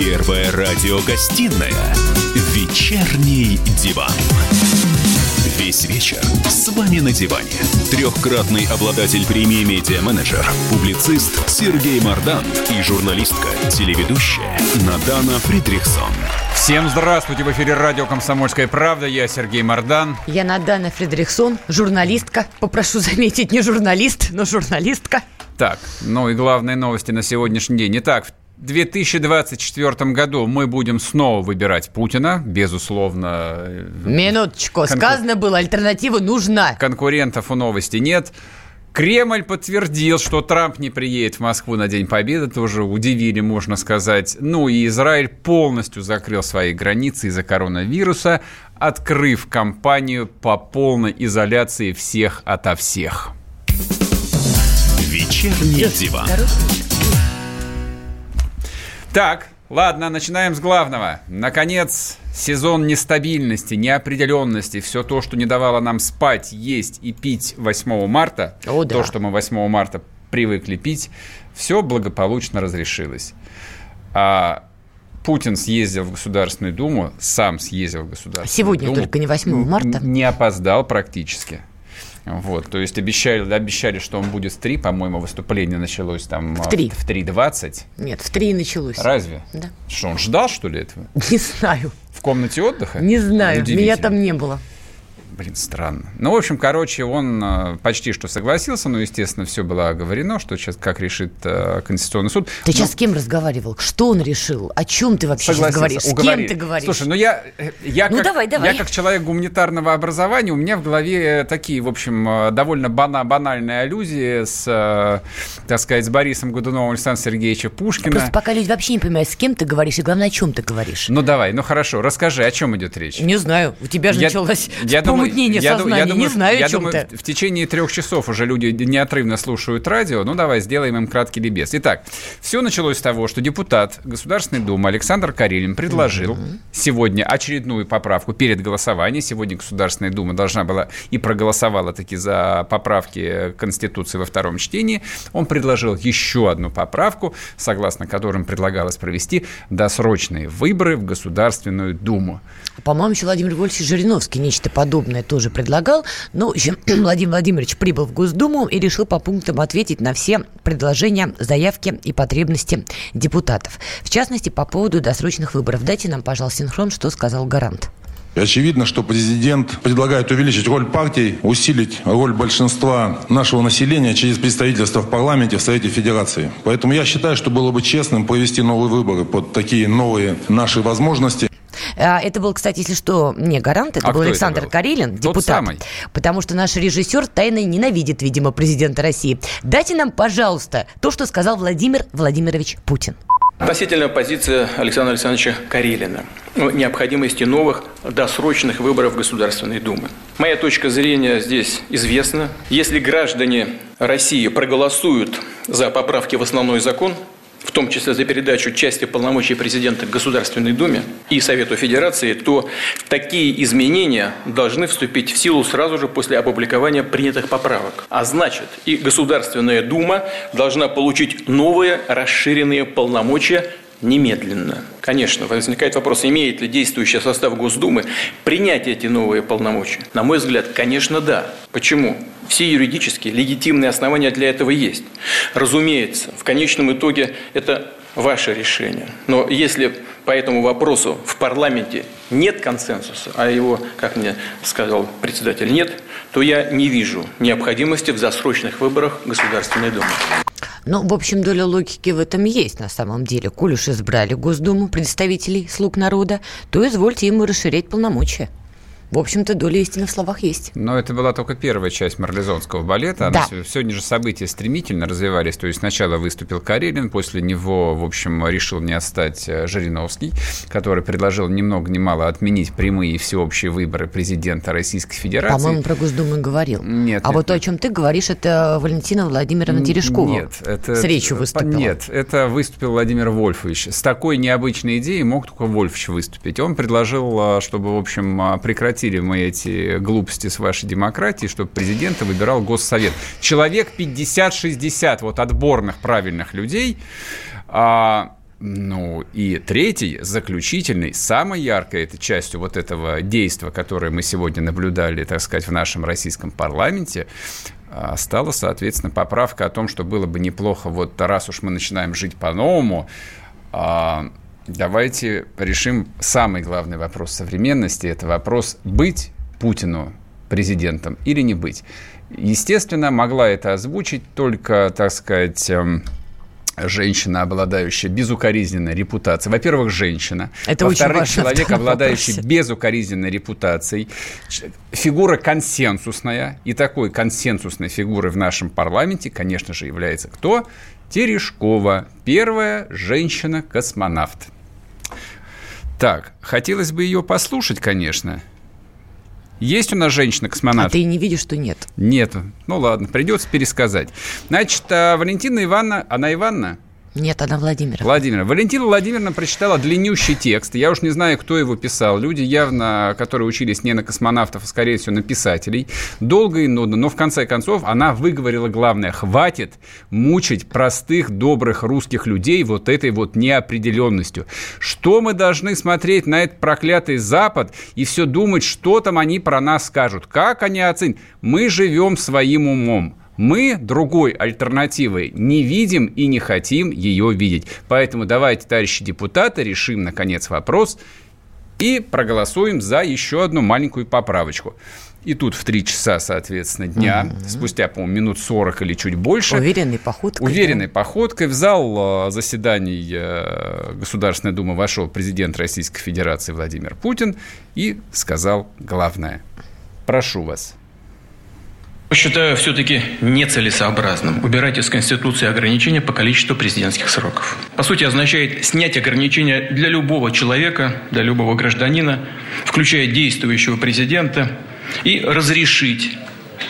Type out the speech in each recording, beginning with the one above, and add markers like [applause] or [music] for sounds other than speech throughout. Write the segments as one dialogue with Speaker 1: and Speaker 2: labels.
Speaker 1: Первая радиогостинная «Вечерний диван». Весь вечер с вами на диване. Трехкратный обладатель премии «Медиа-менеджер», публицист Сергей Мардан и журналистка, телеведущая Надана Фридрихсон.
Speaker 2: Всем здравствуйте! В эфире радио «Комсомольская правда». Я Сергей Мардан.
Speaker 3: Я Надана Фридрихсон, журналистка. Попрошу заметить, не журналист, но журналистка.
Speaker 2: Так, ну и главные новости на сегодняшний день. Итак, в 2024 году мы будем снова выбирать Путина, безусловно.
Speaker 3: Э, Минуточку, конкур... сказано было, альтернатива нужна.
Speaker 2: Конкурентов у новости нет. Кремль подтвердил, что Трамп не приедет в Москву на День Победы, тоже удивили, можно сказать. Ну и Израиль полностью закрыл свои границы из-за коронавируса, открыв кампанию по полной изоляции всех ото всех.
Speaker 1: Вечерний диван.
Speaker 2: Так, ладно, начинаем с главного. Наконец, сезон нестабильности, неопределенности, все то, что не давало нам спать, есть и пить 8 марта, О, да. то, что мы 8 марта привыкли пить, все благополучно разрешилось. А Путин съездил в Государственную Думу, сам съездил в Государственную
Speaker 3: Сегодня
Speaker 2: Думу.
Speaker 3: Сегодня только не 8 марта.
Speaker 2: Не опоздал практически. Вот, то есть обещали, обещали, что он будет в 3, по-моему, выступление началось там
Speaker 3: в 3.
Speaker 2: В 3.20.
Speaker 3: Нет, в 3 началось.
Speaker 2: Разве?
Speaker 3: Да.
Speaker 2: Что, он ждал, что ли, этого? [laughs]
Speaker 3: Не знаю.
Speaker 2: В комнате отдыха?
Speaker 3: Не знаю, меня там не было.
Speaker 2: Блин, странно. Ну, в общем, короче, он э, почти что согласился, но, естественно, все было оговорено, что сейчас как решит э, Конституционный суд.
Speaker 3: Ты но... сейчас с кем разговаривал? Что он решил? О чем ты вообще сейчас говоришь? С кем ты говоришь?
Speaker 2: Слушай, ну я, э, я,
Speaker 3: ну,
Speaker 2: как,
Speaker 3: давай, давай.
Speaker 2: я как человек гуманитарного образования, у меня в голове такие, в общем, э, довольно бана банальные аллюзии с, э, так сказать, с Борисом Годуновым Александром Сергеевичем Пушкиным.
Speaker 3: Просто пока люди вообще не понимают, с кем ты говоришь, и главное, о чем ты говоришь.
Speaker 2: Ну давай, ну хорошо, расскажи, о чем идет речь?
Speaker 3: Не знаю, у тебя же я, началось я думаю, помутнение я, сознания, я думаю, не знаю,
Speaker 2: я
Speaker 3: о чем
Speaker 2: думаю,
Speaker 3: ты.
Speaker 2: В течение трех часов уже люди неотрывно слушают радио. Ну, давай сделаем им краткий лебес. Итак, все началось с того, что депутат Государственной Думы Александр Карелин предложил сегодня очередную поправку перед голосованием. Сегодня Государственная Дума должна была и проголосовала таки за поправки Конституции во втором чтении. Он предложил еще одну поправку, согласно которым предлагалось провести досрочные выборы в Государственную Думу.
Speaker 3: По-моему, еще Владимир Вольфович Жириновский нечто подобное тоже предлагал. Но в общем, [clears throat] Владимир Владимирович прибыл в Госдуму и решил по пунктам ответить на все предложения, заявки и потребности депутатов. В частности, по поводу досрочных выборов. Дайте нам, пожалуйста, синхрон, что сказал гарант.
Speaker 4: Очевидно, что президент предлагает увеличить роль партий, усилить роль большинства нашего населения через представительство в парламенте, в Совете Федерации. Поэтому я считаю, что было бы честным провести новые выборы под такие новые наши возможности.
Speaker 3: А, это был, кстати, если что, не гарант, это а был Александр это был? Карелин, Тот депутат. Самый. Потому что наш режиссер тайно ненавидит, видимо, президента России. Дайте нам, пожалуйста, то, что сказал Владимир Владимирович Путин.
Speaker 5: Относительно позиции Александра Александровича Карелина о необходимости новых досрочных выборов Государственной Думы. Моя точка зрения здесь известна. Если граждане России проголосуют за поправки в основной закон, в том числе за передачу части полномочий президента Государственной Думе и Совету Федерации, то такие изменения должны вступить в силу сразу же после опубликования принятых поправок. А значит, и Государственная Дума должна получить новые расширенные полномочия немедленно. Конечно, возникает вопрос, имеет ли действующий состав Госдумы принять эти новые полномочия. На мой взгляд, конечно, да. Почему? Все юридически легитимные основания для этого есть. Разумеется, в конечном итоге это ваше решение. Но если по этому вопросу в парламенте нет консенсуса, а его, как мне сказал председатель, нет, то я не вижу необходимости в засрочных выборах Государственной Думы.
Speaker 3: Ну, в общем, доля логики в этом есть на самом деле. Коль уж избрали Госдуму представителей слуг народа, то извольте ему расширять полномочия в общем-то, доля истины в словах есть.
Speaker 2: Но это была только первая часть марлезонского балета.
Speaker 3: Да.
Speaker 2: Сегодня же события стремительно развивались. То есть сначала выступил Карелин, после него, в общем, решил не отстать э, Жириновский, который предложил ни много ни мало отменить прямые всеобщие выборы президента Российской Федерации.
Speaker 3: По-моему, про Госдуму говорил.
Speaker 2: Нет.
Speaker 3: А нет, вот то, о чем ты говоришь, это Валентина Владимировна Терешкова.
Speaker 2: Нет. Это,
Speaker 3: с речью выступила.
Speaker 2: Нет, это выступил Владимир Вольфович. С такой необычной идеей мог только Вольфович выступить. Он предложил, э, чтобы, в общем, э, прекратить прекратили мы эти глупости с вашей демократией, чтобы президента выбирал Госсовет. Человек 50-60 вот отборных правильных людей а, Ну и третий, заключительный, самой яркой этой частью вот этого действия, которое мы сегодня наблюдали, так сказать, в нашем российском парламенте, а, стала, соответственно, поправка о том, что было бы неплохо, вот раз уж мы начинаем жить по-новому, а, давайте решим самый главный вопрос современности. Это вопрос быть Путину президентом или не быть. Естественно, могла это озвучить только, так сказать, эм, женщина, обладающая безукоризненной репутацией. Во-первых, женщина.
Speaker 3: Это Во-вторых,
Speaker 2: человек, [laughs] обладающий вопросе. безукоризненной репутацией. Фигура консенсусная. И такой консенсусной фигурой в нашем парламенте, конечно же, является кто? Терешкова. Первая женщина-космонавт. Так, хотелось бы ее послушать, конечно. Есть у нас женщина-космонавт? А
Speaker 3: ты не видишь, что нет?
Speaker 2: Нет. Ну ладно, придется пересказать. Значит, а, Валентина Ивановна, она Ивановна?
Speaker 3: Нет, она Владимир.
Speaker 2: Владимир. Валентина Владимировна прочитала длиннющий текст. Я уж не знаю, кто его писал. Люди явно, которые учились не на космонавтов, а скорее всего на писателей. Долго и нудно, но в конце концов она выговорила главное. Хватит мучить простых, добрых русских людей вот этой вот неопределенностью. Что мы должны смотреть на этот проклятый Запад и все думать, что там они про нас скажут? Как они оценят? Мы живем своим умом. Мы другой альтернативы не видим и не хотим ее видеть. Поэтому давайте, товарищи депутаты, решим, наконец, вопрос и проголосуем за еще одну маленькую поправочку. И тут в 3 часа, соответственно, дня, mm-hmm. спустя, по-моему, минут 40 или чуть больше.
Speaker 3: Уверенной походкой.
Speaker 2: Уверенной да? походкой в зал э, заседаний э, Государственной Думы вошел президент Российской Федерации Владимир Путин и сказал главное. Прошу вас,
Speaker 5: Считаю все-таки нецелесообразным убирать из Конституции ограничения по количеству президентских сроков. По сути, означает снять ограничения для любого человека, для любого гражданина, включая действующего президента, и разрешить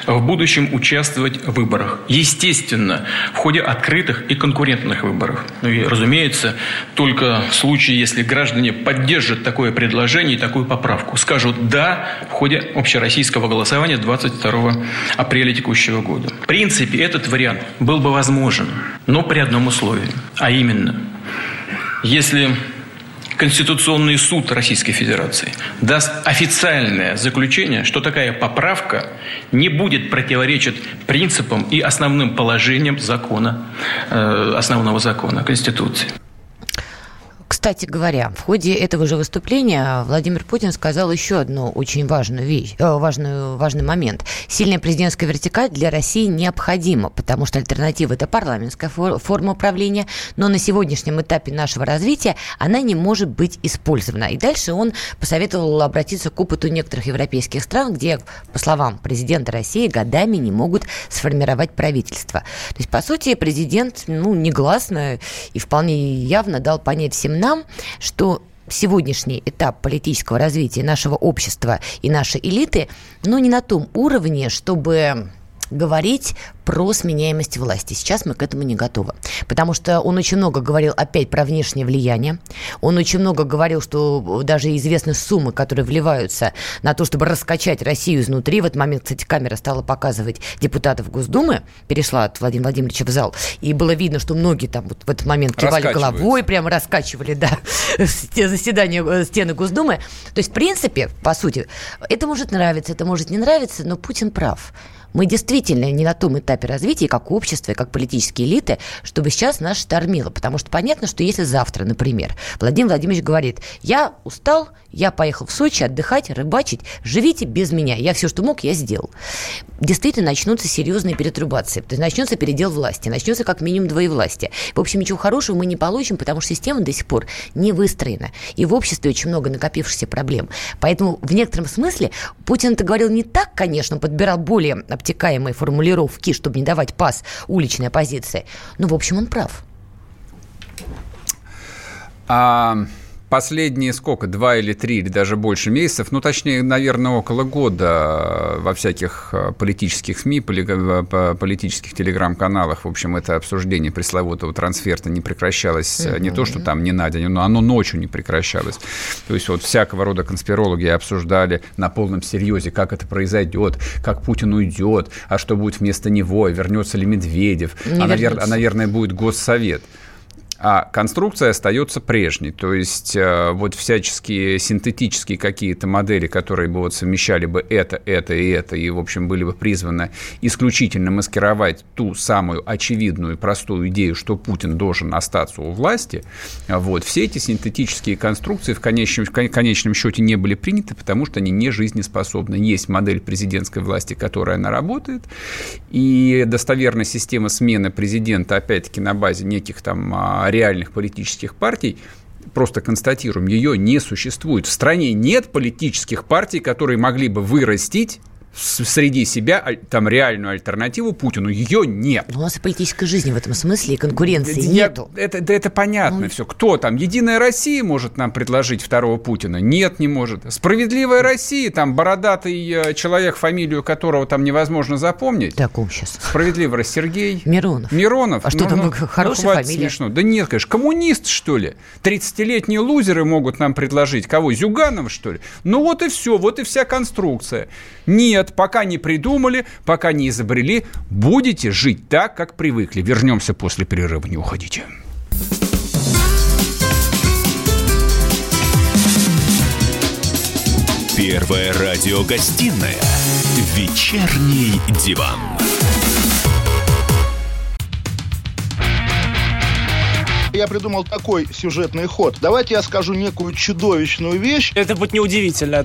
Speaker 5: в будущем участвовать в выборах. Естественно, в ходе открытых и конкурентных выборов. Ну и, разумеется, только в случае, если граждане поддержат такое предложение и такую поправку. Скажут «да» в ходе общероссийского голосования 22 апреля текущего года. В принципе, этот вариант был бы возможен, но при одном условии. А именно, если Конституционный суд Российской Федерации даст официальное заключение, что такая поправка не будет противоречить принципам и основным положениям закона, э, основного закона Конституции.
Speaker 3: Кстати говоря, в ходе этого же выступления Владимир Путин сказал еще одну очень важную вещь, э, важную, важный момент. Сильная президентская вертикаль для России необходима, потому что альтернатива – это парламентская форма управления, но на сегодняшнем этапе нашего развития она не может быть использована. И дальше он посоветовал обратиться к опыту некоторых европейских стран, где, по словам президента России, годами не могут сформировать правительство. То есть, по сути, президент ну, негласно и вполне явно дал понять всем нам, что сегодняшний этап политического развития нашего общества и нашей элиты, ну, не на том уровне, чтобы говорить про сменяемость власти. Сейчас мы к этому не готовы. Потому что он очень много говорил опять про внешнее влияние. Он очень много говорил, что даже известны суммы, которые вливаются на то, чтобы раскачать Россию изнутри. В этот момент, кстати, камера стала показывать депутатов Госдумы, перешла от Владимира Владимировича в зал, и было видно, что многие там вот в этот момент кивали головой, прямо раскачивали, да, [laughs] заседание э, стены Госдумы. То есть, в принципе, по сути, это может нравиться, это может не нравиться, но Путин прав мы действительно не на том этапе развития, как общество, как политические элиты, чтобы сейчас нас штормило. Потому что понятно, что если завтра, например, Владимир Владимирович говорит, я устал, я поехал в Сочи отдыхать, рыбачить, живите без меня, я все, что мог, я сделал. Действительно начнутся серьезные перетрубации, то есть начнется передел власти, начнется как минимум двоевластие. В общем, ничего хорошего мы не получим, потому что система до сих пор не выстроена. И в обществе очень много накопившихся проблем. Поэтому в некотором смысле Путин это говорил не так, конечно, он подбирал более обтекаемые формулировки, чтобы не давать пас уличной оппозиции. Но, в общем, он прав.
Speaker 2: А, последние сколько, два или три, или даже больше месяцев, ну, точнее, наверное, около года во всяких э, политических СМИ, э, политических телеграм-каналах, в общем, это обсуждение пресловутого трансферта не прекращалось. Mm-hmm. Не то, что там не на день, но оно ночью не прекращалось. То есть вот всякого рода конспирологи обсуждали на полном серьезе, как это произойдет, как Путин уйдет, а что будет вместо него, вернется ли Медведев, а, навер- а, наверное, будет Госсовет. А конструкция остается прежней. То есть э, вот всяческие синтетические какие-то модели, которые бы вот совмещали бы это, это и это, и, в общем, были бы призваны исключительно маскировать ту самую очевидную и простую идею, что Путин должен остаться у власти, вот, все эти синтетические конструкции в конечном, в конечном счете не были приняты, потому что они не жизнеспособны. Есть модель президентской власти, которая она работает, и достоверная система смены президента, опять-таки, на базе неких там а, реальных политических партий, просто констатируем, ее не существует. В стране нет политических партий, которые могли бы вырастить среди себя там реальную альтернативу Путину. Ее нет.
Speaker 3: Но у нас и политической жизни в этом смысле, и конкуренции Я, нету.
Speaker 2: Это, да это понятно ну... все. Кто там? Единая Россия может нам предложить второго Путина? Нет, не может. Справедливая Россия, там бородатый э, человек, фамилию которого там невозможно запомнить.
Speaker 3: Так, он сейчас.
Speaker 2: Справедливый Сергей.
Speaker 3: Миронов.
Speaker 2: Миронов.
Speaker 3: А что ну, там, ну, хорошая ну, фамилия? Смешно.
Speaker 2: Да нет, конечно. Коммунист, что ли? 30-летние лузеры могут нам предложить. Кого? Зюганов, что ли? Ну вот и все, вот и вся конструкция. Нет, пока не придумали, пока не изобрели, будете жить так, как привыкли. Вернемся после перерыва, не уходите.
Speaker 1: Первая радиогостинная «Вечерний диван».
Speaker 6: Я придумал такой сюжетный ход. Давайте я скажу некую чудовищную вещь.
Speaker 7: Это будет неудивительно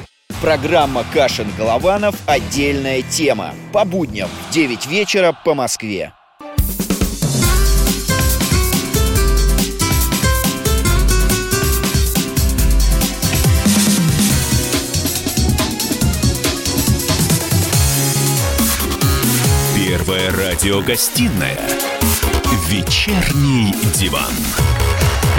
Speaker 8: Программа «Кашин-Голованов. Отдельная тема». По будням в 9 вечера по Москве.
Speaker 1: Первая радиогостинная «Вечерний диван».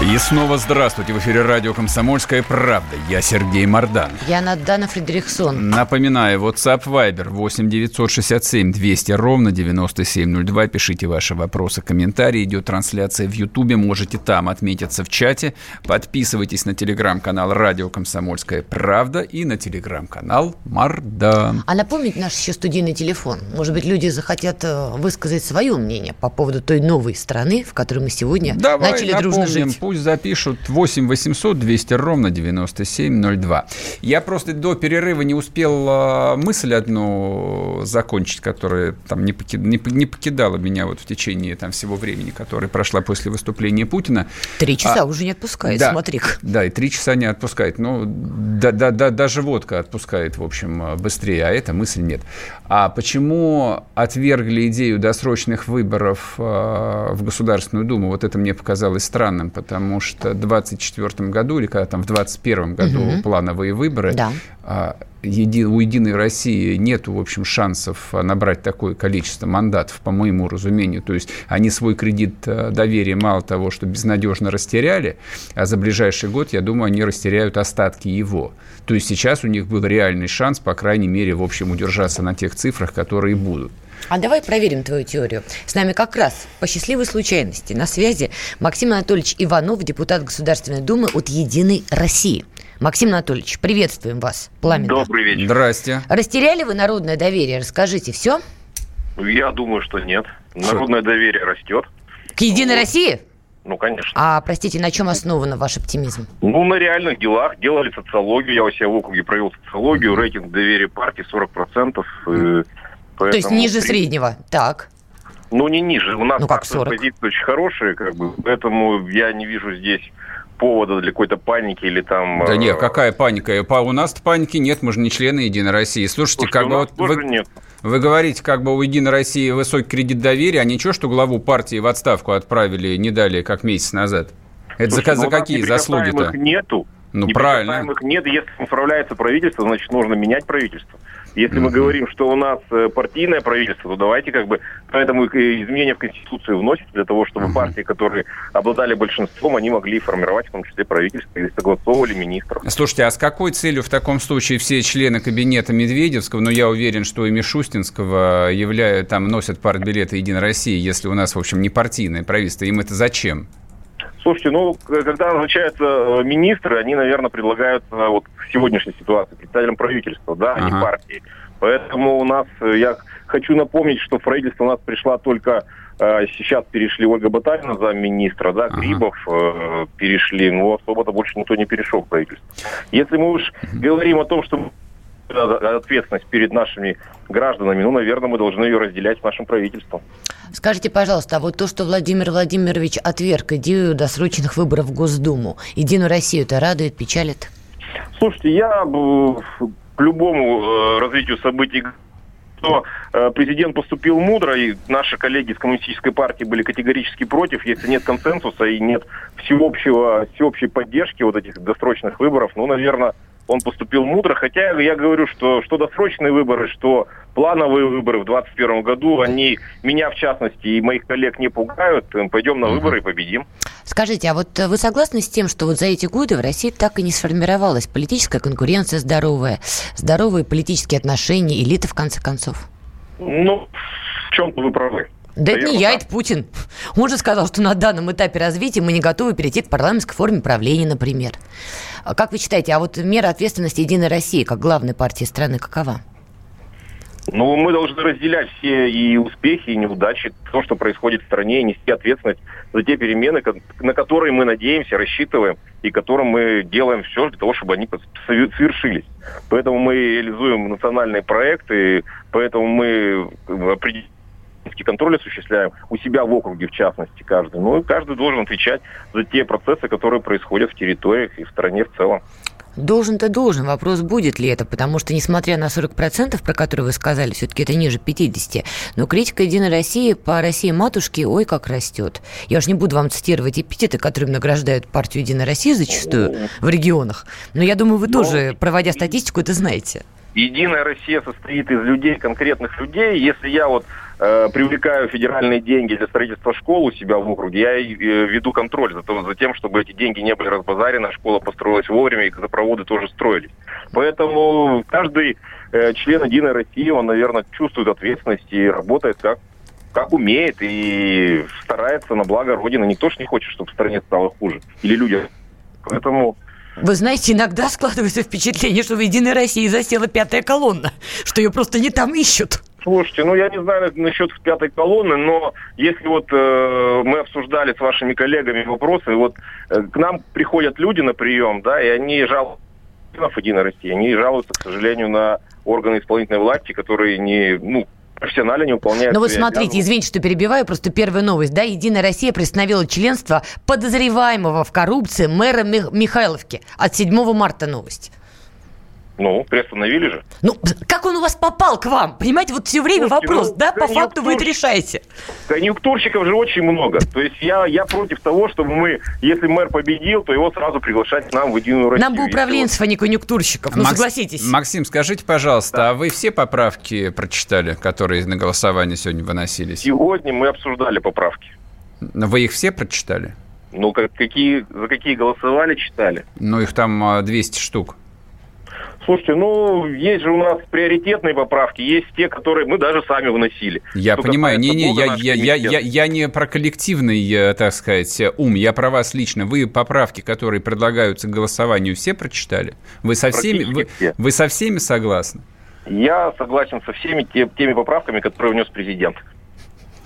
Speaker 2: И снова здравствуйте. В эфире радио «Комсомольская правда». Я Сергей Мордан.
Speaker 3: Я Надана Фредериксон.
Speaker 2: Напоминаю, WhatsApp Viber 8 967 200 ровно 9702. Пишите ваши вопросы, комментарии. Идет трансляция в Ютубе. Можете там отметиться в чате. Подписывайтесь на телеграм-канал «Радио Комсомольская правда» и на телеграм-канал Мардан.
Speaker 3: А напомнить наш еще студийный телефон. Может быть, люди захотят э, высказать свое мнение по поводу той новой страны, в которой мы сегодня Давай начали напомним, дружно жить
Speaker 2: пусть запишут 8 800 200 ровно 9702. Я просто до перерыва не успел а, мысль одну закончить, которая там не, покид, не, покидала меня вот в течение там, всего времени, которое прошла после выступления Путина.
Speaker 3: Три часа а, уже не отпускает, да, смотри -ка.
Speaker 2: Да, и три часа не отпускает. Ну, да, да, да, даже водка отпускает, в общем, быстрее, а эта мысль нет. А почему отвергли идею досрочных выборов а, в Государственную Думу? Вот это мне показалось странным, потому потому что в 2024 году или когда там в 2021 году угу. плановые выборы, да. А, еди, у «Единой России» нет, в общем, шансов набрать такое количество мандатов, по моему разумению. То есть они свой кредит э, доверия мало того, что безнадежно растеряли, а за ближайший год, я думаю, они растеряют остатки его. То есть сейчас у них был реальный шанс, по крайней мере, в общем, удержаться на тех цифрах, которые будут.
Speaker 3: А давай проверим твою теорию. С нами как раз по счастливой случайности на связи Максим Анатольевич Иванов, депутат Государственной Думы от «Единой России». Максим Анатольевич, приветствуем вас пламенно.
Speaker 9: Добрый вечер.
Speaker 2: Здрасте.
Speaker 3: Растеряли вы народное доверие? Расскажите, все?
Speaker 9: Я думаю, что нет. Народное что? доверие растет.
Speaker 3: К «Единой вот. России»?
Speaker 9: Ну, конечно.
Speaker 3: А, простите, на чем основан ваш оптимизм?
Speaker 9: Ну, на реальных делах. Делали социологию. Я у себя в округе провел социологию. Рейтинг доверия партии 40%. Mm.
Speaker 3: Поэтому... То есть ниже среднего, так.
Speaker 9: Ну, не ниже. У нас
Speaker 3: ну, как 40.
Speaker 9: позиции очень хорошие, как бы, поэтому я не вижу здесь повода для какой-то паники или там...
Speaker 2: Да нет, э, какая паника? У нас-то паники нет, мы же не члены Единой России. Слушайте, Слушайте как бы вот вы, нет. вы говорите, как бы у Единой России высокий кредит доверия, а ничего, что главу партии в отставку отправили не далее, как месяц назад? Это Слушайте, за, за какие заслуги-то?
Speaker 9: нету.
Speaker 2: Ну, правильно.
Speaker 9: нет, если управляется правительство, значит, нужно менять правительство. Если мы говорим, что у нас э, партийное правительство, то давайте как бы поэтому изменения в Конституцию вносят для того, чтобы партии, которые обладали большинством, они могли формировать в том числе правительство или согласовывали министров.
Speaker 2: Слушайте, а с какой целью в таком случае все члены кабинета Медведевского, но я уверен, что и Мишустинского являют, там носят партбилеты Единой России, если у нас, в общем, не партийное правительство, им это зачем?
Speaker 9: Слушайте, ну, когда назначаются э, министры, они, наверное, предлагают э, вот в сегодняшней ситуации представителям правительства, да, а не партии. Поэтому у нас, э, я хочу напомнить, что в правительство у нас пришла только Сейчас перешли Ольга Батарина за министра, да, Грибов ага. перешли, но особо-то больше никто не перешел в правительство. Если мы уж говорим о том, что ответственность перед нашими гражданами, ну, наверное, мы должны ее разделять с нашим правительством.
Speaker 3: Скажите, пожалуйста, а вот то, что Владимир Владимирович отверг идею досрочных выборов в Госдуму, Единую Россию это радует, печалит?
Speaker 9: Слушайте, я к любому э, развитию событий что э, президент поступил мудро, и наши коллеги из коммунистической партии были категорически против. Если нет консенсуса и нет всеобщего, всеобщей поддержки вот этих досрочных выборов, ну, наверное, он поступил мудро. Хотя я говорю, что что досрочные выборы, что плановые выборы в 2021 году, они меня, в частности, и моих коллег не пугают. Пойдем на выборы и победим.
Speaker 3: Скажите, а вот вы согласны с тем, что вот за эти годы в России так и не сформировалась политическая конкуренция здоровая, здоровые политические отношения, элита, в конце концов?
Speaker 9: Ну, в чем-то вы правы.
Speaker 3: Да это не я, это Путин. Он же сказал, что на данном этапе развития мы не готовы перейти к парламентской форме правления, например. А как вы считаете, а вот мера ответственности Единой России, как главной партии страны, какова?
Speaker 9: Ну, мы должны разделять все и успехи, и неудачи, то, что происходит в стране, и нести ответственность за те перемены, на которые мы надеемся, рассчитываем, и которым мы делаем все для того, чтобы они совершились. Поэтому мы реализуем национальные проекты, поэтому мы определяем контроль осуществляем у себя в округе, в частности, каждый. Ну, и каждый должен отвечать за те процессы, которые происходят в территориях и в стране в целом.
Speaker 3: Должен-то должен. Вопрос, будет ли это, потому что, несмотря на 40%, про которые вы сказали, все-таки это ниже 50%, но критика Единой России по России матушке, ой, как растет. Я уж не буду вам цитировать эпитеты, которыми награждают партию Единой России зачастую в регионах, но я думаю, вы но... тоже, проводя статистику, это знаете.
Speaker 9: Единая Россия состоит из людей, конкретных людей. Если я вот э, привлекаю федеральные деньги для строительства школ у себя в округе, я э, веду контроль за, то, за тем, чтобы эти деньги не были разбазарены, а школа построилась вовремя, и газопроводы тоже строились. Поэтому каждый э, член Единой России, он, наверное, чувствует ответственность и работает как как умеет и старается на благо Родины. Никто ж не хочет, чтобы в стране стало хуже. Или люди. Поэтому
Speaker 3: вы знаете, иногда складывается впечатление, что в «Единой России» засела пятая колонна, что ее просто не там ищут.
Speaker 9: Слушайте, ну я не знаю насчет пятой колонны, но если вот э, мы обсуждали с вашими коллегами вопросы, вот э, к нам приходят люди на прием, да, и они жалуются Единой России, они жалуются, к сожалению, на органы исполнительной власти, которые не, ну, профессионально не выполняют.
Speaker 3: Ну вот смотрите, извините, что перебиваю, просто первая новость, да, Единая Россия приостановила членство подозреваемого в коррупции мэра Михайловки. От 7 марта новость.
Speaker 9: Ну, приостановили же.
Speaker 3: Ну, как он у вас попал к вам? Понимаете, вот все время Слушайте, вопрос, ну, да, по факту вы это решаете.
Speaker 9: Конъюнктурщиков же очень много. То есть я, я против того, чтобы мы, если мэр победил, то его сразу приглашать к нам в Единую Россию.
Speaker 3: Нам бы управленцев, а не конъюнктурщиков, ну Макс, согласитесь.
Speaker 2: Максим, скажите, пожалуйста, да. а вы все поправки прочитали, которые на голосование сегодня выносились?
Speaker 9: Сегодня мы обсуждали поправки.
Speaker 2: Вы их все прочитали?
Speaker 9: Ну, как, какие, за какие голосовали, читали.
Speaker 2: Ну, их там 200 а, штук.
Speaker 9: Слушайте, ну, есть же у нас приоритетные поправки, есть те, которые мы даже сами вносили.
Speaker 2: Я понимаю, не-не, я, я, я, я, я не про коллективный, э, так сказать, ум, я про вас лично. Вы поправки, которые предлагаются к голосованию, все прочитали? Вы со всеми, вы, вы со всеми согласны?
Speaker 9: Я согласен со всеми теми поправками, которые внес президент.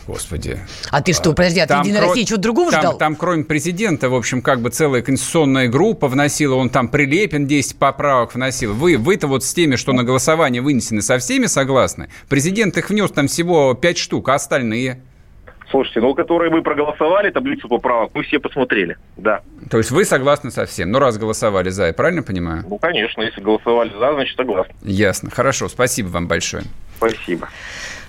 Speaker 2: Господи.
Speaker 3: А ты что, подожди, а ты Единой кро... России чего-то другого
Speaker 2: там,
Speaker 3: ждал?
Speaker 2: Там, кроме президента, в общем, как бы целая конституционная группа вносила, он там Прилепин 10 поправок вносил. Вы, вы-то вот с теми, что на голосование вынесены, со всеми согласны? Президент их внес там всего 5 штук, а остальные?
Speaker 9: Слушайте, ну, которые мы проголосовали, таблицу поправок, мы все посмотрели, да.
Speaker 2: То есть вы согласны со всем? Ну, раз голосовали за, я правильно понимаю?
Speaker 9: Ну, конечно, если голосовали за, значит, согласны.
Speaker 2: Ясно. Хорошо, спасибо вам большое.
Speaker 9: Спасибо.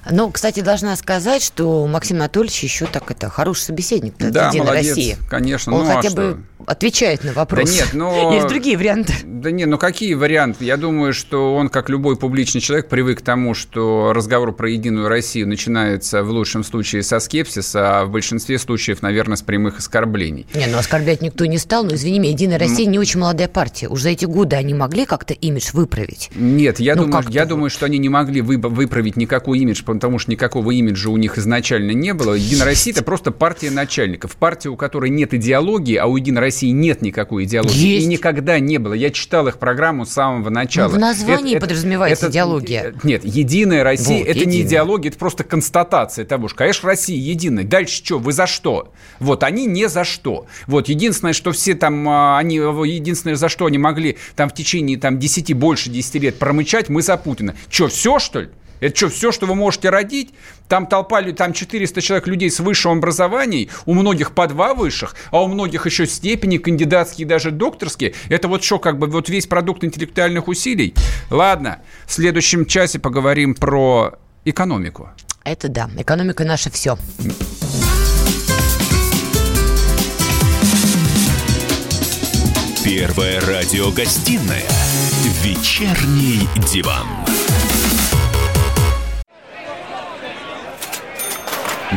Speaker 3: Ну, кстати, должна сказать, что Максим Анатольевич еще так это хороший собеседник да, Единой молодец, России.
Speaker 2: конечно.
Speaker 3: Он
Speaker 2: ну,
Speaker 3: хотя а бы что? отвечает на вопросы.
Speaker 2: Да нет, но... [laughs]
Speaker 3: Есть другие варианты.
Speaker 2: Да нет, ну какие варианты? Я думаю, что он, как любой публичный человек, привык к тому, что разговор про Единую Россию начинается в лучшем случае со скепсиса, а в большинстве случаев, наверное, с прямых оскорблений.
Speaker 3: Не, ну оскорблять никто не стал, но, извини меня, Единая Россия ну... не очень молодая партия. Уже за эти годы они могли как-то имидж выправить?
Speaker 2: Нет, я, ну, думаю, я думаю, что они не могли выправить никакой имидж, потому что никакого имиджа у них изначально не было. Единая Россия – это просто партия начальников. Партия, у которой нет идеологии, а у Единой России нет никакой идеологии. Есть. И никогда не было. Я читал их программу с самого начала.
Speaker 3: Но в названии это, подразумевается это, идеология.
Speaker 2: Э, нет, Единая Россия вот, – это единая. не идеология, это просто констатация того, что, конечно, Россия единая. Дальше что? Вы за что? Вот, они не за что. Вот, единственное, что все там, а, они, единственное, за что они могли там в течение там 10, больше 10 лет промычать, мы за Путина. Что, все, что ли? Это что, все, что вы можете родить? Там толпа, там 400 человек людей с высшим образованием, у многих по два высших, а у многих еще степени, кандидатские, даже докторские. Это вот что, как бы вот весь продукт интеллектуальных усилий? Ладно, в следующем часе поговорим про экономику.
Speaker 3: Это да, экономика наша все.
Speaker 1: Первая радиогостинная «Вечерний диван».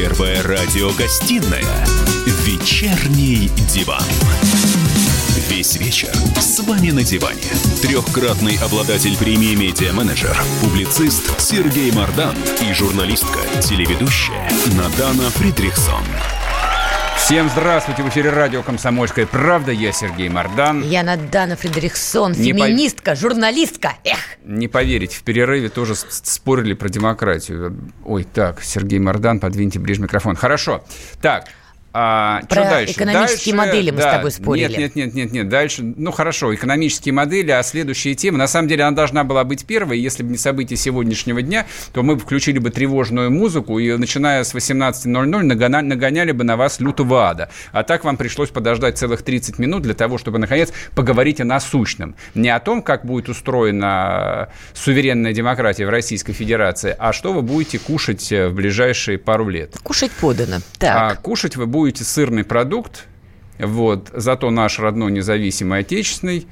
Speaker 1: Первая радиогостинная «Вечерний диван». Весь вечер с вами на диване. Трехкратный обладатель премии «Медиа-менеджер», публицист Сергей Мардан и журналистка, телеведущая Надана Фридрихсон.
Speaker 2: Всем здравствуйте! В эфире радио «Комсомольская правда». Я Сергей Мордан.
Speaker 3: Я Надана Фредериксон, феминистка, пов... журналистка. Эх!
Speaker 2: Не поверить, в перерыве тоже спорили про демократию. Ой, так, Сергей Мордан, подвиньте ближе микрофон. Хорошо. Так,
Speaker 3: а, Про что дальше? экономические дальше, модели мы да, с тобой спорили.
Speaker 2: Нет, нет, нет, нет, нет. Дальше, ну хорошо, экономические модели, а следующая тема, на самом деле она должна была быть первой, если бы не события сегодняшнего дня, то мы бы включили бы тревожную музыку и начиная с 18.00 нагоняли, нагоняли бы на вас лютого ада. А так вам пришлось подождать целых 30 минут для того, чтобы наконец поговорить о насущном. Не о том, как будет устроена суверенная демократия в Российской Федерации, а что вы будете кушать в ближайшие пару лет.
Speaker 3: Кушать подано. Так.
Speaker 2: А кушать вы будете будете сырный продукт, вот, зато наш родной независимый отечественный,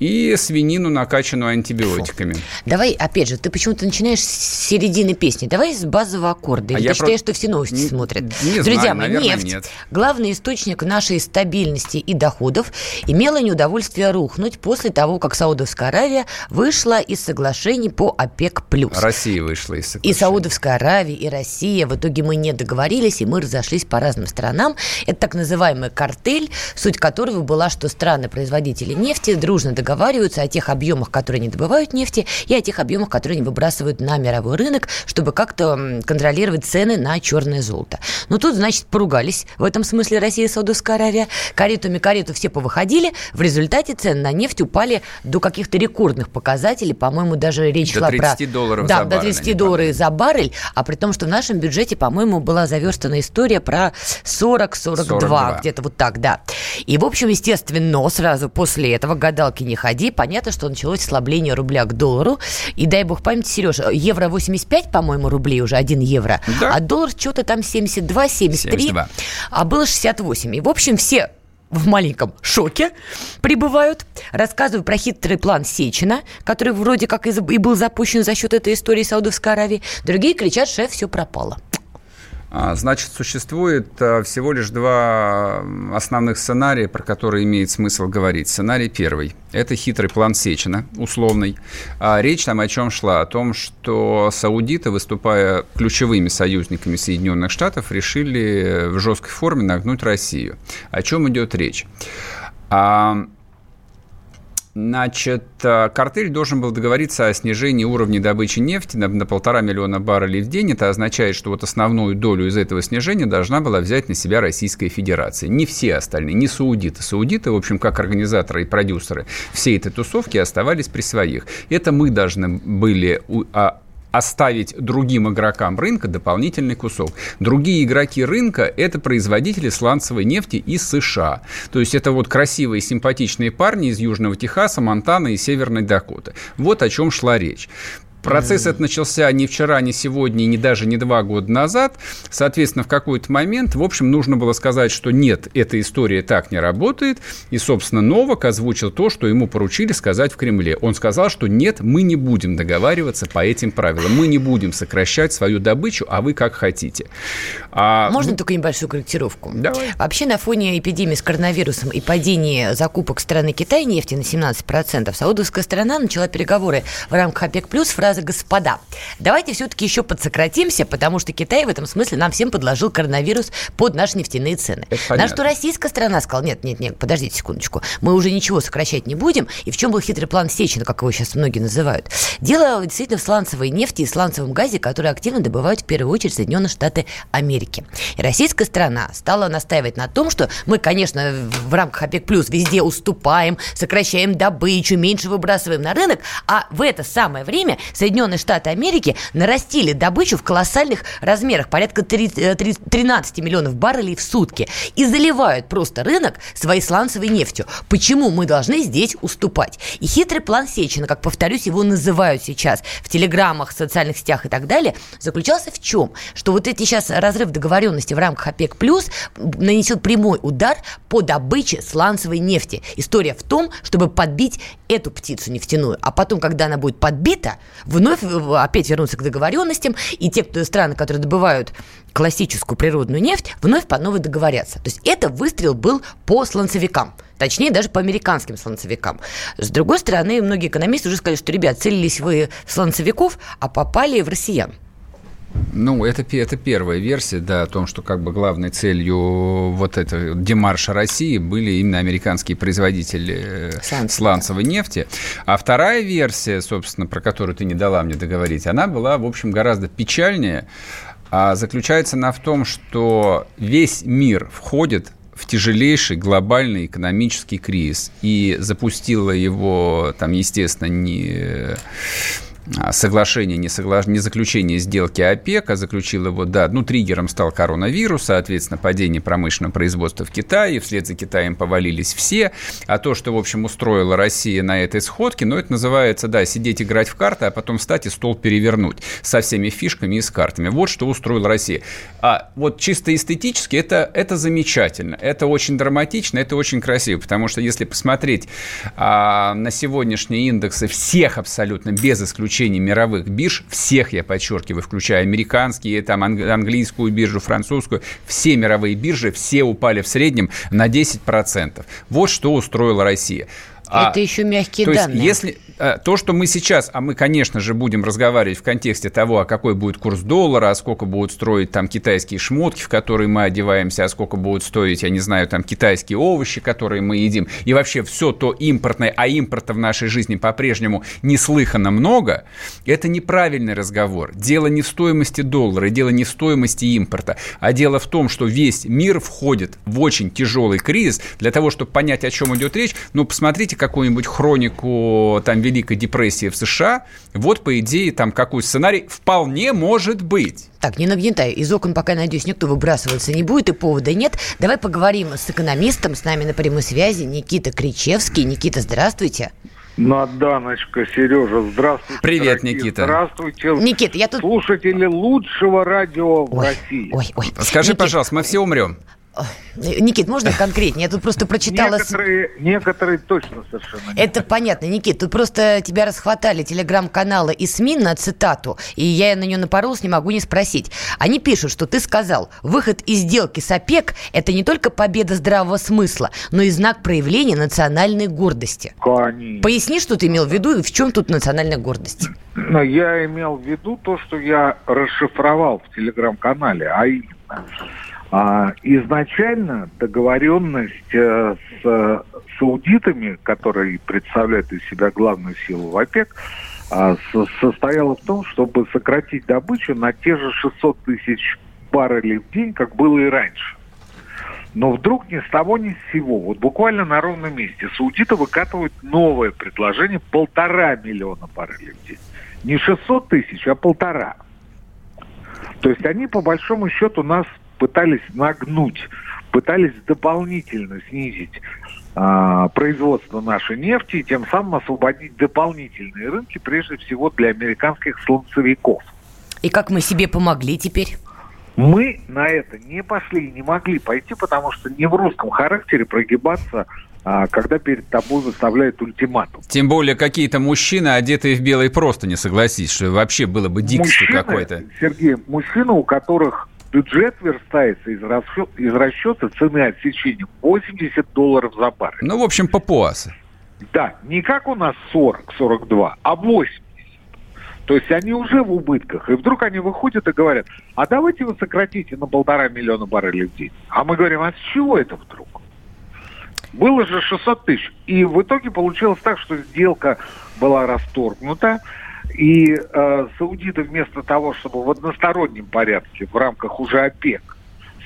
Speaker 2: и свинину, накачанную антибиотиками. Фу.
Speaker 3: Давай, опять же, ты почему-то начинаешь с середины песни. Давай с базового аккорда. А Или ты считаешь, про... что все новости не, смотрят?
Speaker 2: Не
Speaker 3: Друзья
Speaker 2: знаю,
Speaker 3: мои,
Speaker 2: наверное,
Speaker 3: нефть,
Speaker 2: нет.
Speaker 3: главный источник нашей стабильности и доходов, имела неудовольствие рухнуть после того, как Саудовская Аравия вышла из соглашений по ОПЕК+.
Speaker 2: Россия вышла из соглашений.
Speaker 3: И Саудовская Аравия, и Россия. В итоге мы не договорились, и мы разошлись по разным странам. Это так называемый картель, суть которого была, что страны-производители нефти дружно договорились договариваются о тех объемах, которые они добывают нефти, и о тех объемах, которые они выбрасывают на мировой рынок, чтобы как-то контролировать цены на черное золото. Но тут, значит, поругались в этом смысле Россия и Саудовская Аравия. Каретами карету все повыходили. В результате цены на нефть упали до каких-то рекордных показателей. По-моему, даже речь
Speaker 2: до
Speaker 3: шла
Speaker 2: 30
Speaker 3: про...
Speaker 2: долларов
Speaker 3: да,
Speaker 2: за
Speaker 3: баррель. до 30 долларов за баррель. А при том, что в нашем бюджете, по-моему, была заверстана история про 40-42. Где-то вот так, да. И, в общем, естественно, сразу после этого гадалки не ходи. Понятно, что началось ослабление рубля к доллару. И дай бог памяти, Сережа, евро 85, по-моему, рублей уже, 1 евро. Да. А доллар что-то там 72, 73. 72. А было 68. И, в общем, все в маленьком шоке пребывают. Рассказываю про хитрый план Сечина, который вроде как и был запущен за счет этой истории Саудовской Аравии. Другие кричат, шеф, все пропало.
Speaker 2: А, значит, существует а, всего лишь два основных сценария, про которые имеет смысл говорить. Сценарий первый – это хитрый план Сечина, условный. А речь там о чем шла? О том, что саудиты, выступая ключевыми союзниками Соединенных Штатов, решили в жесткой форме нагнуть Россию. О чем идет речь? Значит, э, картель должен был договориться о снижении уровня добычи нефти на, на полтора миллиона баррелей в день. Это означает, что вот основную долю из этого снижения должна была взять на себя Российская Федерация. Не все остальные, не саудиты. Саудиты, в общем, как организаторы и продюсеры всей этой тусовки оставались при своих. Это мы должны были а, оставить другим игрокам рынка дополнительный кусок. Другие игроки рынка – это производители сланцевой нефти из США. То есть это вот красивые, симпатичные парни из Южного Техаса, Монтана и Северной Дакоты. Вот о чем шла речь. Процесс этот начался не вчера, не сегодня, и не даже не два года назад. Соответственно, в какой-то момент, в общем, нужно было сказать, что нет, эта история так не работает. И, собственно, Новак озвучил то, что ему поручили сказать в Кремле. Он сказал, что нет, мы не будем договариваться по этим правилам. Мы не будем сокращать свою добычу, а вы как хотите.
Speaker 3: А... Можно только небольшую корректировку?
Speaker 2: Давай.
Speaker 3: Вообще, на фоне эпидемии с коронавирусом и падения закупок страны Китая нефти на 17%, саудовская сторона начала переговоры в рамках ОПЕК+, плюс фраза фраза «господа». Давайте все-таки еще подсократимся, потому что Китай в этом смысле нам всем подложил коронавирус под наши нефтяные цены. На что российская страна сказала, нет, нет, нет, подождите секундочку, мы уже ничего сокращать не будем. И в чем был хитрый план Сечина, как его сейчас многие называют? Дело действительно в сланцевой нефти и сланцевом газе, которые активно добывают в первую очередь Соединенные Штаты Америки. И российская страна стала настаивать на том, что мы, конечно, в рамках ОПЕК+, плюс везде уступаем, сокращаем добычу, меньше выбрасываем на рынок, а в это самое время Соединенные Штаты Америки нарастили добычу в колоссальных размерах, порядка 3, 3, 13 миллионов баррелей в сутки, и заливают просто рынок своей сланцевой нефтью. Почему мы должны здесь уступать? И хитрый план Сечина, как повторюсь, его называют сейчас в телеграммах, социальных сетях и так далее, заключался в чем? Что вот эти сейчас разрыв договоренности в рамках ОПЕК+, плюс нанесет прямой удар по добыче сланцевой нефти. История в том, чтобы подбить эту птицу нефтяную, а потом, когда она будет подбита, вновь опять вернуться к договоренностям, и те кто, страны, которые добывают классическую природную нефть, вновь по новой договорятся. То есть это выстрел был по сланцевикам. Точнее, даже по американским сланцевикам. С другой стороны, многие экономисты уже сказали, что, ребят, целились вы в сланцевиков, а попали в россиян.
Speaker 2: Ну, это, это первая версия, да, о том, что как бы главной целью вот этого демарша России были именно американские производители э, Сланцевой. сланцевой нефти. А вторая версия, собственно, про которую ты не дала мне договорить, она была, в общем, гораздо печальнее. А заключается она в том, что весь мир входит в тяжелейший глобальный экономический кризис и запустила его, там, естественно, не соглашение, не, согла... не заключение сделки ОПЕК, а заключил его, да, ну, триггером стал коронавирус, соответственно, падение промышленного производства в Китае, вслед за Китаем повалились все, а то, что, в общем, устроила Россия на этой сходке, ну, это называется, да, сидеть играть в карты, а потом встать и стол перевернуть со всеми фишками и с картами. Вот что устроила Россия. А вот чисто эстетически это, это замечательно, это очень драматично, это очень красиво, потому что если посмотреть а, на сегодняшние индексы всех абсолютно, без исключения, исключением мировых бирж, всех, я подчеркиваю, включая американские, там, английскую биржу, французскую, все мировые биржи, все упали в среднем на 10%. Вот что устроила Россия.
Speaker 3: А, Это еще мягкие
Speaker 2: то
Speaker 3: данные.
Speaker 2: Есть, если э, то, что мы сейчас, а мы, конечно же, будем разговаривать в контексте того, а какой будет курс доллара, а сколько будут строить там китайские шмотки, в которые мы одеваемся, а сколько будут стоить, я не знаю, там китайские овощи, которые мы едим, и вообще все то импортное, а импорта в нашей жизни по-прежнему неслыханно много, это неправильный разговор. Дело не в стоимости доллара, дело не в стоимости импорта, а дело в том, что весь мир входит в очень тяжелый кризис. Для того, чтобы понять, о чем идет речь, ну, посмотрите возьмите какую-нибудь хронику там Великой депрессии в США, вот, по идее, там какой сценарий вполне может быть.
Speaker 3: Так, не нагнетай. Из окон пока, надеюсь, никто выбрасываться не будет, и повода нет. Давай поговорим с экономистом. С нами на прямой связи Никита Кричевский. Никита, здравствуйте.
Speaker 10: Наданочка, Сережа, здравствуйте.
Speaker 2: Привет, дорогие. Никита.
Speaker 10: Здравствуйте.
Speaker 3: Никита, я тут...
Speaker 10: Слушатели лучшего радио ой, в России.
Speaker 2: Ой, ой. Скажи, Никит... пожалуйста, мы все умрем.
Speaker 3: Никит, можно конкретнее? Я тут просто прочитала...
Speaker 10: Некоторые, некоторые точно совершенно.
Speaker 3: Это понятно, Никит. Тут просто тебя расхватали телеграм-каналы и СМИ на цитату, и я на нее напоролась, не могу не спросить. Они пишут, что ты сказал, выход из сделки с ОПЕК – это не только победа здравого смысла, но и знак проявления национальной гордости.
Speaker 10: Конечно.
Speaker 3: Поясни, что ты имел в виду и в чем тут национальная гордость?
Speaker 10: Я имел в виду то, что я расшифровал в телеграм-канале, а именно изначально договоренность э, с э, саудитами, которые представляют из себя главную силу в ОПЕК, а, состояла в том, чтобы сократить добычу на те же 600 тысяч баррелей в день, как было и раньше. Но вдруг ни с того ни с сего, вот буквально на ровном месте, саудиты выкатывают новое предложение полтора миллиона баррелей в день. Не 600 тысяч, а полтора. То есть они по большому счету нас пытались нагнуть, пытались дополнительно снизить а, производство нашей нефти и тем самым освободить дополнительные рынки, прежде всего для американских слонцевиков.
Speaker 3: И как мы себе помогли теперь?
Speaker 10: Мы на это не пошли и не могли пойти, потому что не в русском характере прогибаться а, когда перед тобой выставляют ультиматум.
Speaker 2: Тем более какие-то мужчины, одетые в белый, просто не согласись, что вообще было бы дикостью какой-то.
Speaker 10: Сергей, мужчины, у которых бюджет верстается из, расчет, из расчета цены отсечения 80 долларов за баррель.
Speaker 2: Ну, в общем, папуасы.
Speaker 10: Да, не как у нас 40-42, а 80. То есть они уже в убытках. И вдруг они выходят и говорят, а давайте вы сократите на полтора миллиона баррелей в день. А мы говорим, а с чего это вдруг? Было же 600 тысяч. И в итоге получилось так, что сделка была расторгнута. И э, саудиты вместо того, чтобы в одностороннем порядке в рамках уже ОПЕК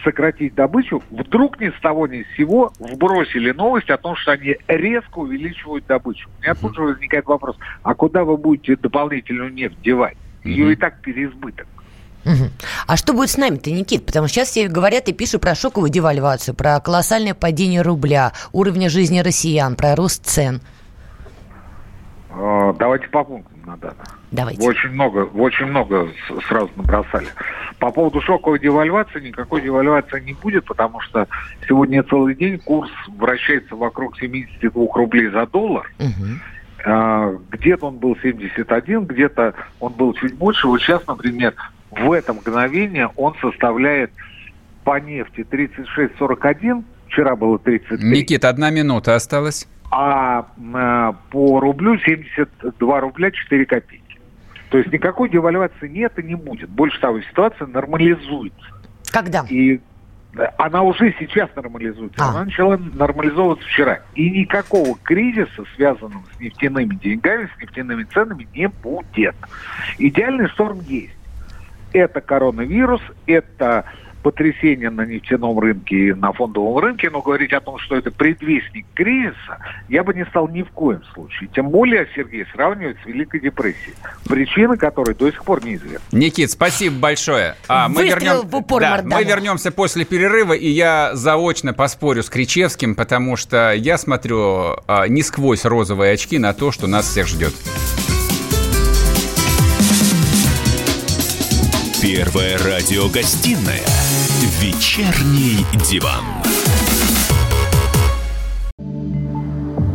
Speaker 10: сократить добычу, вдруг ни с того ни с сего вбросили новость о том, что они резко увеличивают добычу. У меня тут же возникает вопрос, а куда вы будете дополнительную нефть девать? Ее и так переизбыток.
Speaker 3: А что будет с нами-то, Никит? Потому что сейчас все говорят и пишут про шоковую девальвацию, про колоссальное падение рубля, уровня жизни россиян, про рост цен.
Speaker 10: А, давайте по пунктам, Надана.
Speaker 3: Давайте.
Speaker 10: Очень много, очень много сразу набросали. По поводу шоковой девальвации, никакой девальвации не будет, потому что сегодня целый день курс вращается вокруг 72 рублей за доллар. Угу. Где-то он был 71, где-то он был чуть больше. Вот сейчас, например, в это мгновение он составляет по нефти 36,41, вчера было 33.
Speaker 2: Никита, одна минута осталась.
Speaker 10: А э, по рублю 72 рубля 4 копейки. То есть никакой девальвации нет и не будет. Больше того, ситуация нормализуется.
Speaker 3: Когда?
Speaker 10: И она уже сейчас нормализуется. А. Она начала нормализовываться вчера. И никакого кризиса, связанного с нефтяными деньгами, с нефтяными ценами, не будет. Идеальный шторм есть это коронавирус, это потрясение на нефтяном рынке и на фондовом рынке, но говорить о том, что это предвестник кризиса, я бы не стал ни в коем случае. Тем более, Сергей, сравнивать с Великой депрессией, причины которой до сих пор неизвестны.
Speaker 2: Никит, спасибо большое. А, мы, вернем...
Speaker 3: в упор да,
Speaker 2: мы вернемся после перерыва, и я заочно поспорю с Кричевским, потому что я смотрю а, не сквозь розовые очки на то, что нас всех ждет.
Speaker 1: Первая радиогостинная «Вечерний диван».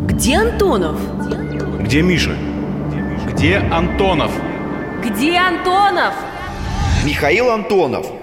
Speaker 11: Где Антонов?
Speaker 12: Где Миша? Где Антонов?
Speaker 11: Где Антонов?
Speaker 8: Михаил Антонов –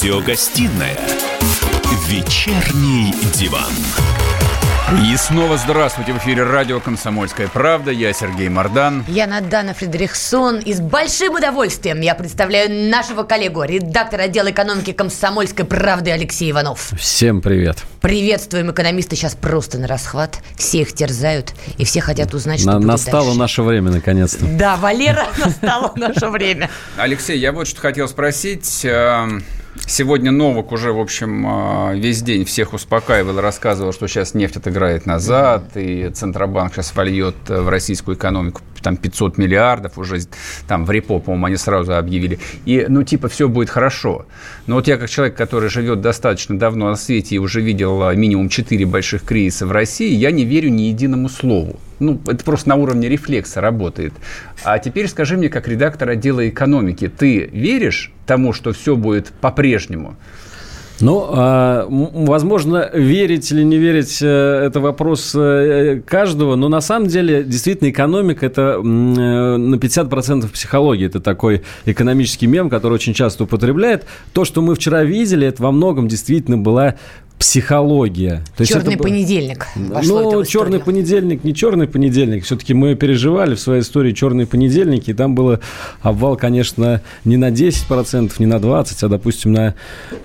Speaker 1: Радиогостинная «Вечерний диван».
Speaker 2: И снова здравствуйте. В эфире радио «Комсомольская правда». Я Сергей Мордан.
Speaker 3: Я Надана Фредериксон. И с большим удовольствием я представляю нашего коллегу, редактора отдела экономики «Комсомольской правды» Алексей Иванов.
Speaker 13: Всем привет.
Speaker 3: Приветствуем. Экономисты сейчас просто на расхват. Все их терзают. И все хотят узнать, что
Speaker 13: на,
Speaker 3: будет
Speaker 13: Настало
Speaker 3: дальше.
Speaker 13: наше время, наконец-то.
Speaker 3: Да, Валера, [laughs] настало наше время.
Speaker 2: Алексей, я вот что хотел спросить. Сегодня Новок уже, в общем, а, весь день всех успокаивал, рассказывал, что сейчас нефть отыграет назад, и Центробанк сейчас вольет в российскую экономику там 500 миллиардов уже там в репо, по-моему, они сразу объявили. И, ну, типа, все будет хорошо. Но вот я как человек, который живет достаточно давно на свете и уже видел а, минимум 4 больших кризиса в России, я не верю ни единому слову. ну, это просто на уровне рефлекса работает. А теперь скажи мне, как редактор отдела экономики, ты веришь тому, что все будет по-прежнему?
Speaker 13: Ну, а, возможно, верить или не верить, э, это вопрос э, каждого, но на самом деле, действительно, экономика – это э, на 50% психологии. Это такой экономический мем, который очень часто употребляет. То, что мы вчера видели, это во многом действительно была психология.
Speaker 3: То черный это... понедельник.
Speaker 13: Ну, черный понедельник, не черный понедельник. Все-таки мы переживали в своей истории черные понедельники, и там было обвал, конечно, не на 10%, не на 20%, а, допустим, на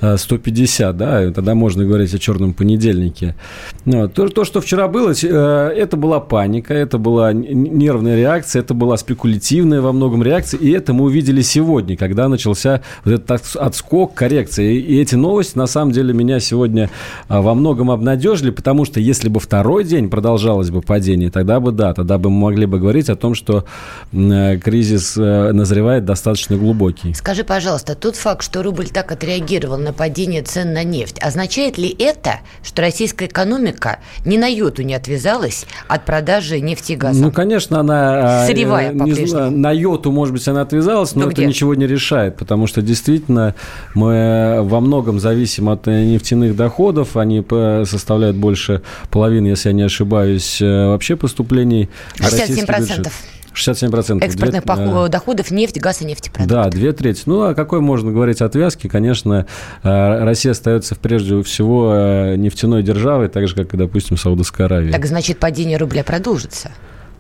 Speaker 13: 150%. Да? Тогда можно говорить о черном понедельнике. Но то, то, что вчера было, э, это была паника, это была нервная реакция, это была спекулятивная во многом реакция, и это мы увидели сегодня, когда начался вот этот отскок, коррекция. И эти новости, на самом деле, меня сегодня во многом обнадежили, потому что если бы второй день продолжалось бы падение, тогда бы да, тогда бы мы могли бы говорить о том, что э, кризис э, назревает достаточно глубокий.
Speaker 3: Скажи, пожалуйста, тот факт, что рубль так отреагировал на падение цен на нефть, означает ли это, что российская экономика ни на йоту не отвязалась от продажи нефти и газа?
Speaker 13: Ну, конечно, она...
Speaker 3: А, Сырьевая э, по-прежнему.
Speaker 13: На йоту, может быть, она отвязалась, но, но это где? ничего не решает, потому что действительно мы во многом зависим от нефтяных доходов, доходов. Они составляют больше половины, если я не ошибаюсь, э, вообще поступлений.
Speaker 3: 67%.
Speaker 13: 67%.
Speaker 3: Экспортных две, доходов нефть, газ и нефтепродукты.
Speaker 13: Да, две трети. Ну, а какой можно говорить отвязки? Конечно, э, Россия остается прежде всего э, нефтяной державой, так же, как и, допустим, Саудовская Аравия.
Speaker 3: Так значит, падение рубля продолжится?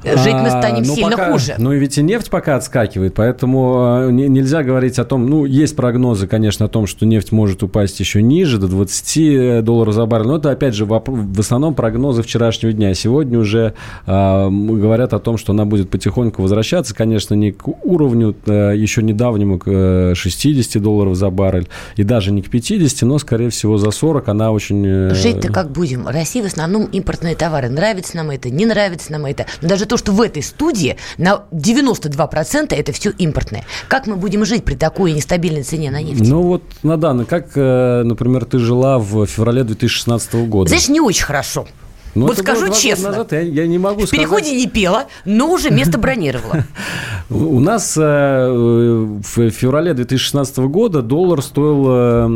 Speaker 3: Жить мы станем а, ну, сильно
Speaker 13: пока,
Speaker 3: хуже.
Speaker 13: Ну и ведь и нефть пока отскакивает, поэтому э, нельзя говорить о том, ну, есть прогнозы, конечно, о том, что нефть может упасть еще ниже, до 20 долларов за баррель, но это, опять же, в основном прогнозы вчерашнего дня. Сегодня уже э, говорят о том, что она будет потихоньку возвращаться, конечно, не к уровню э, еще недавнему, к 60 долларов за баррель, и даже не к 50, но, скорее всего, за 40 она очень...
Speaker 3: Э... Жить-то как будем? Россия в основном импортные товары. Нравится нам это, не нравится нам это. Но даже то, то, что в этой студии на 92% это все импортное. Как мы будем жить при такой нестабильной цене на нефть?
Speaker 13: Ну вот, Надана, как, э, например, ты жила в феврале 2016 года?
Speaker 3: Знаешь, не очень хорошо. Ну, вот скажу честно. Назад,
Speaker 13: я, я не могу
Speaker 3: в сказать. переходе не пела, но уже место бронировала. [laughs]
Speaker 13: У нас э, в феврале 2016 года доллар стоил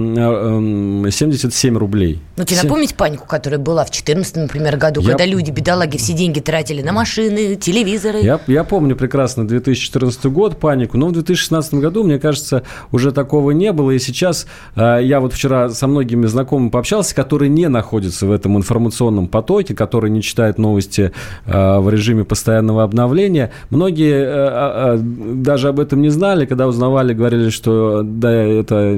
Speaker 13: 77 э, рублей.
Speaker 3: Ну, тебе напомнить панику, которая была в 2014, например, году, когда люди, бедолаги, все деньги тратили на машины, телевизоры.
Speaker 13: Я, я помню прекрасно 2014 год, панику, но в 2016 году, мне кажется, уже такого не было. И сейчас э, я вот вчера со многими знакомыми пообщался, которые не находятся в этом информационном потоке, который не читает новости в режиме постоянного обновления. Многие даже об этом не знали, когда узнавали, говорили, что да, это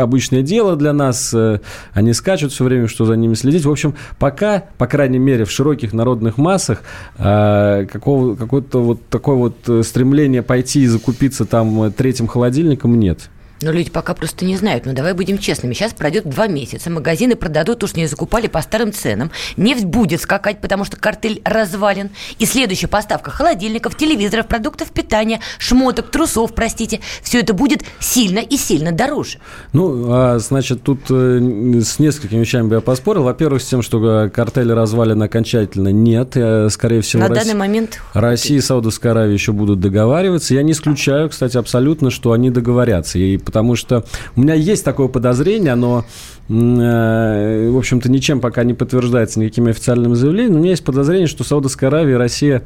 Speaker 13: обычное дело для нас, э, они скачут все время, что за ними следить. В общем, пока, по крайней мере, в широких народных массах какого, какое-то вот такое вот стремление пойти и закупиться там третьим холодильником нет.
Speaker 3: Но люди пока просто не знают. Но давай будем честными. Сейчас пройдет два месяца. Магазины продадут то, что не закупали по старым ценам. Нефть будет скакать, потому что картель развален. И следующая поставка холодильников, телевизоров, продуктов питания, шмоток, трусов, простите. Все это будет сильно и сильно дороже.
Speaker 13: Ну, а, значит, тут э, с несколькими вещами бы я поспорил. Во-первых, с тем, что э, картель развален окончательно, нет. Э, скорее всего,
Speaker 3: На Россия, данный момент...
Speaker 13: Россия и Саудовская Аравия еще будут договариваться. Я не исключаю, кстати, абсолютно, что они договорятся. И потому что у меня есть такое подозрение, но Э, в общем-то, ничем пока не подтверждается никакими официальными заявлениями. Но у меня есть подозрение, что Саудовская Аравия и Россия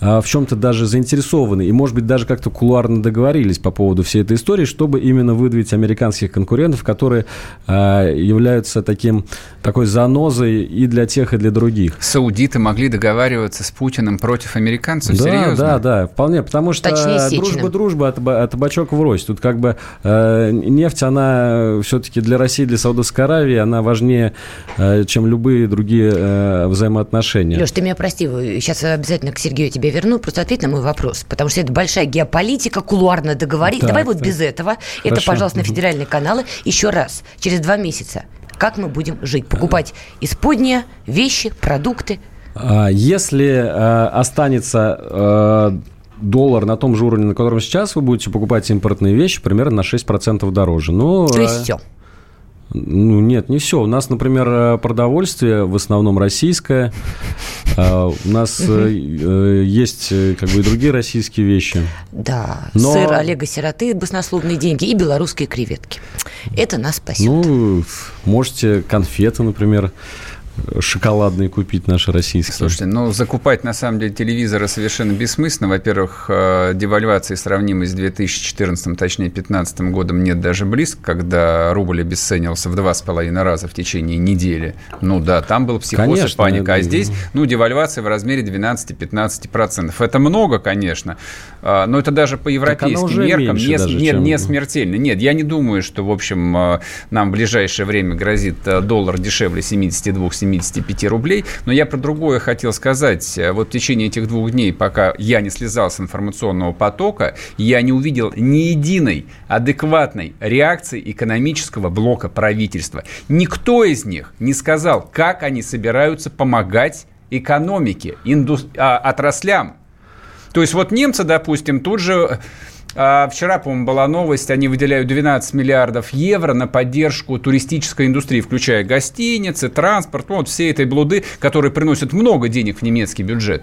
Speaker 13: а, в чем-то даже заинтересованы. И, может быть, даже как-то кулуарно договорились по поводу всей этой истории, чтобы именно выдавить американских конкурентов, которые а, являются таким, такой занозой и для тех, и для других.
Speaker 2: Саудиты могли договариваться с Путиным против американцев?
Speaker 13: Да,
Speaker 2: Серьезно?
Speaker 13: Да, да, вполне. Потому что дружба-дружба, а табачок врозь. Тут как бы э, нефть, она все-таки для России, для Саудовской Аравии, она важнее, э, чем любые другие э, взаимоотношения.
Speaker 3: Леш, ты меня прости, сейчас обязательно к Сергею тебя верну, просто ответь на мой вопрос, потому что это большая геополитика, кулуарно договорить. Так, Давай вот без этого. Хорошо. Это, пожалуйста, на федеральные каналы. Еще раз, через два месяца. Как мы будем жить? Покупать исподние вещи, продукты?
Speaker 13: А, если э, останется э, доллар на том же уровне, на котором сейчас вы будете покупать импортные вещи, примерно на 6% дороже.
Speaker 3: Ну, То есть э, все?
Speaker 13: Ну, нет, не все. У нас, например, э, продовольствие в основном российское. А у нас э, есть как бы и другие российские вещи.
Speaker 3: Да, Но... сыр Олега Сироты, баснословные деньги и белорусские креветки. Это нас спасет.
Speaker 13: Ну, можете конфеты, например, шоколадные купить наши российские.
Speaker 2: Слушайте, ну закупать на самом деле телевизоры совершенно бессмысленно. Во-первых, э, девальвации сравнимой с 2014, точнее 2015 годом нет даже близко, когда рубль обесценился в два с половиной раза в течение недели. Ну да, там был психоз конечно, и паника. А здесь, ну, девальвация в размере 12-15%. Это много, конечно, а, но это даже по европейским меркам не, даже, не, чем... не смертельно. Нет, я не думаю, что, в общем, э, нам в ближайшее время грозит э, доллар дешевле 72-73 75 рублей. Но я про другое хотел сказать. Вот в течение этих двух дней, пока я не слезал с информационного потока, я не увидел ни единой адекватной реакции экономического блока правительства. Никто из них не сказал, как они собираются помогать экономике, инду... а, отраслям. То есть вот немцы, допустим, тут же а вчера, по-моему, была новость, они выделяют 12 миллиардов евро на поддержку туристической индустрии, включая гостиницы, транспорт, ну, вот все этой блуды, которые приносят много денег в немецкий бюджет.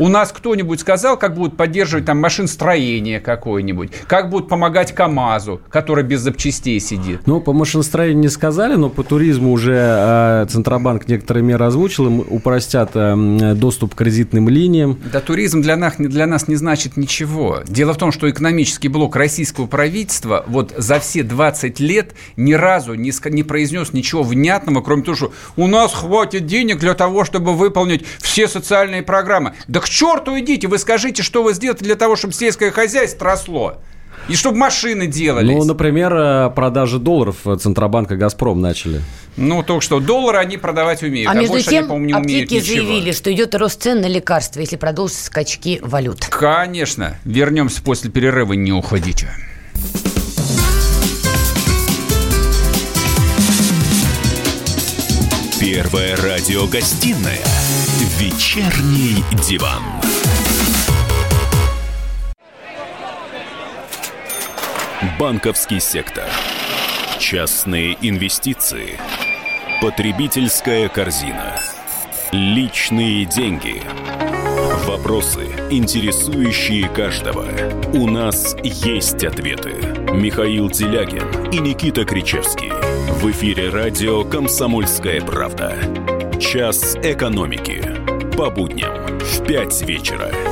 Speaker 2: У нас кто-нибудь сказал, как будут поддерживать там машиностроение какое-нибудь? Как будут помогать КАМАЗу, который без запчастей сидит?
Speaker 13: Ну, по машиностроению не сказали, но по туризму уже э, Центробанк некоторые меры озвучил. Им упростят э, доступ к кредитным линиям.
Speaker 2: Да туризм для нас, для нас не значит ничего. Дело в том, что экономический блок российского правительства вот за все 20 лет ни разу не, не произнес ничего внятного, кроме того, что у нас хватит денег для того, чтобы выполнить все социальные программы. Да черту идите, вы скажите, что вы сделаете для того, чтобы сельское хозяйство росло. И чтобы машины делались.
Speaker 13: Ну, например, э, продажи долларов Центробанка «Газпром» начали.
Speaker 2: Ну, только что доллары они продавать умеют,
Speaker 3: а, а между тем, они, не аптеки заявили, что идет рост цен на лекарства, если продолжатся скачки валют.
Speaker 2: Конечно. Вернемся после перерыва, не уходите.
Speaker 1: Первая радиогостинная «Вечерний диван». Банковский сектор. Частные инвестиции. Потребительская корзина. Личные деньги. Вопросы, интересующие каждого. У нас есть ответы. Михаил Делягин и Никита Кричевский. В эфире радио «Комсомольская правда». Час экономики. По будням в 5 вечера.